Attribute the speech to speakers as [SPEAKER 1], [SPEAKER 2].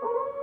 [SPEAKER 1] Oh.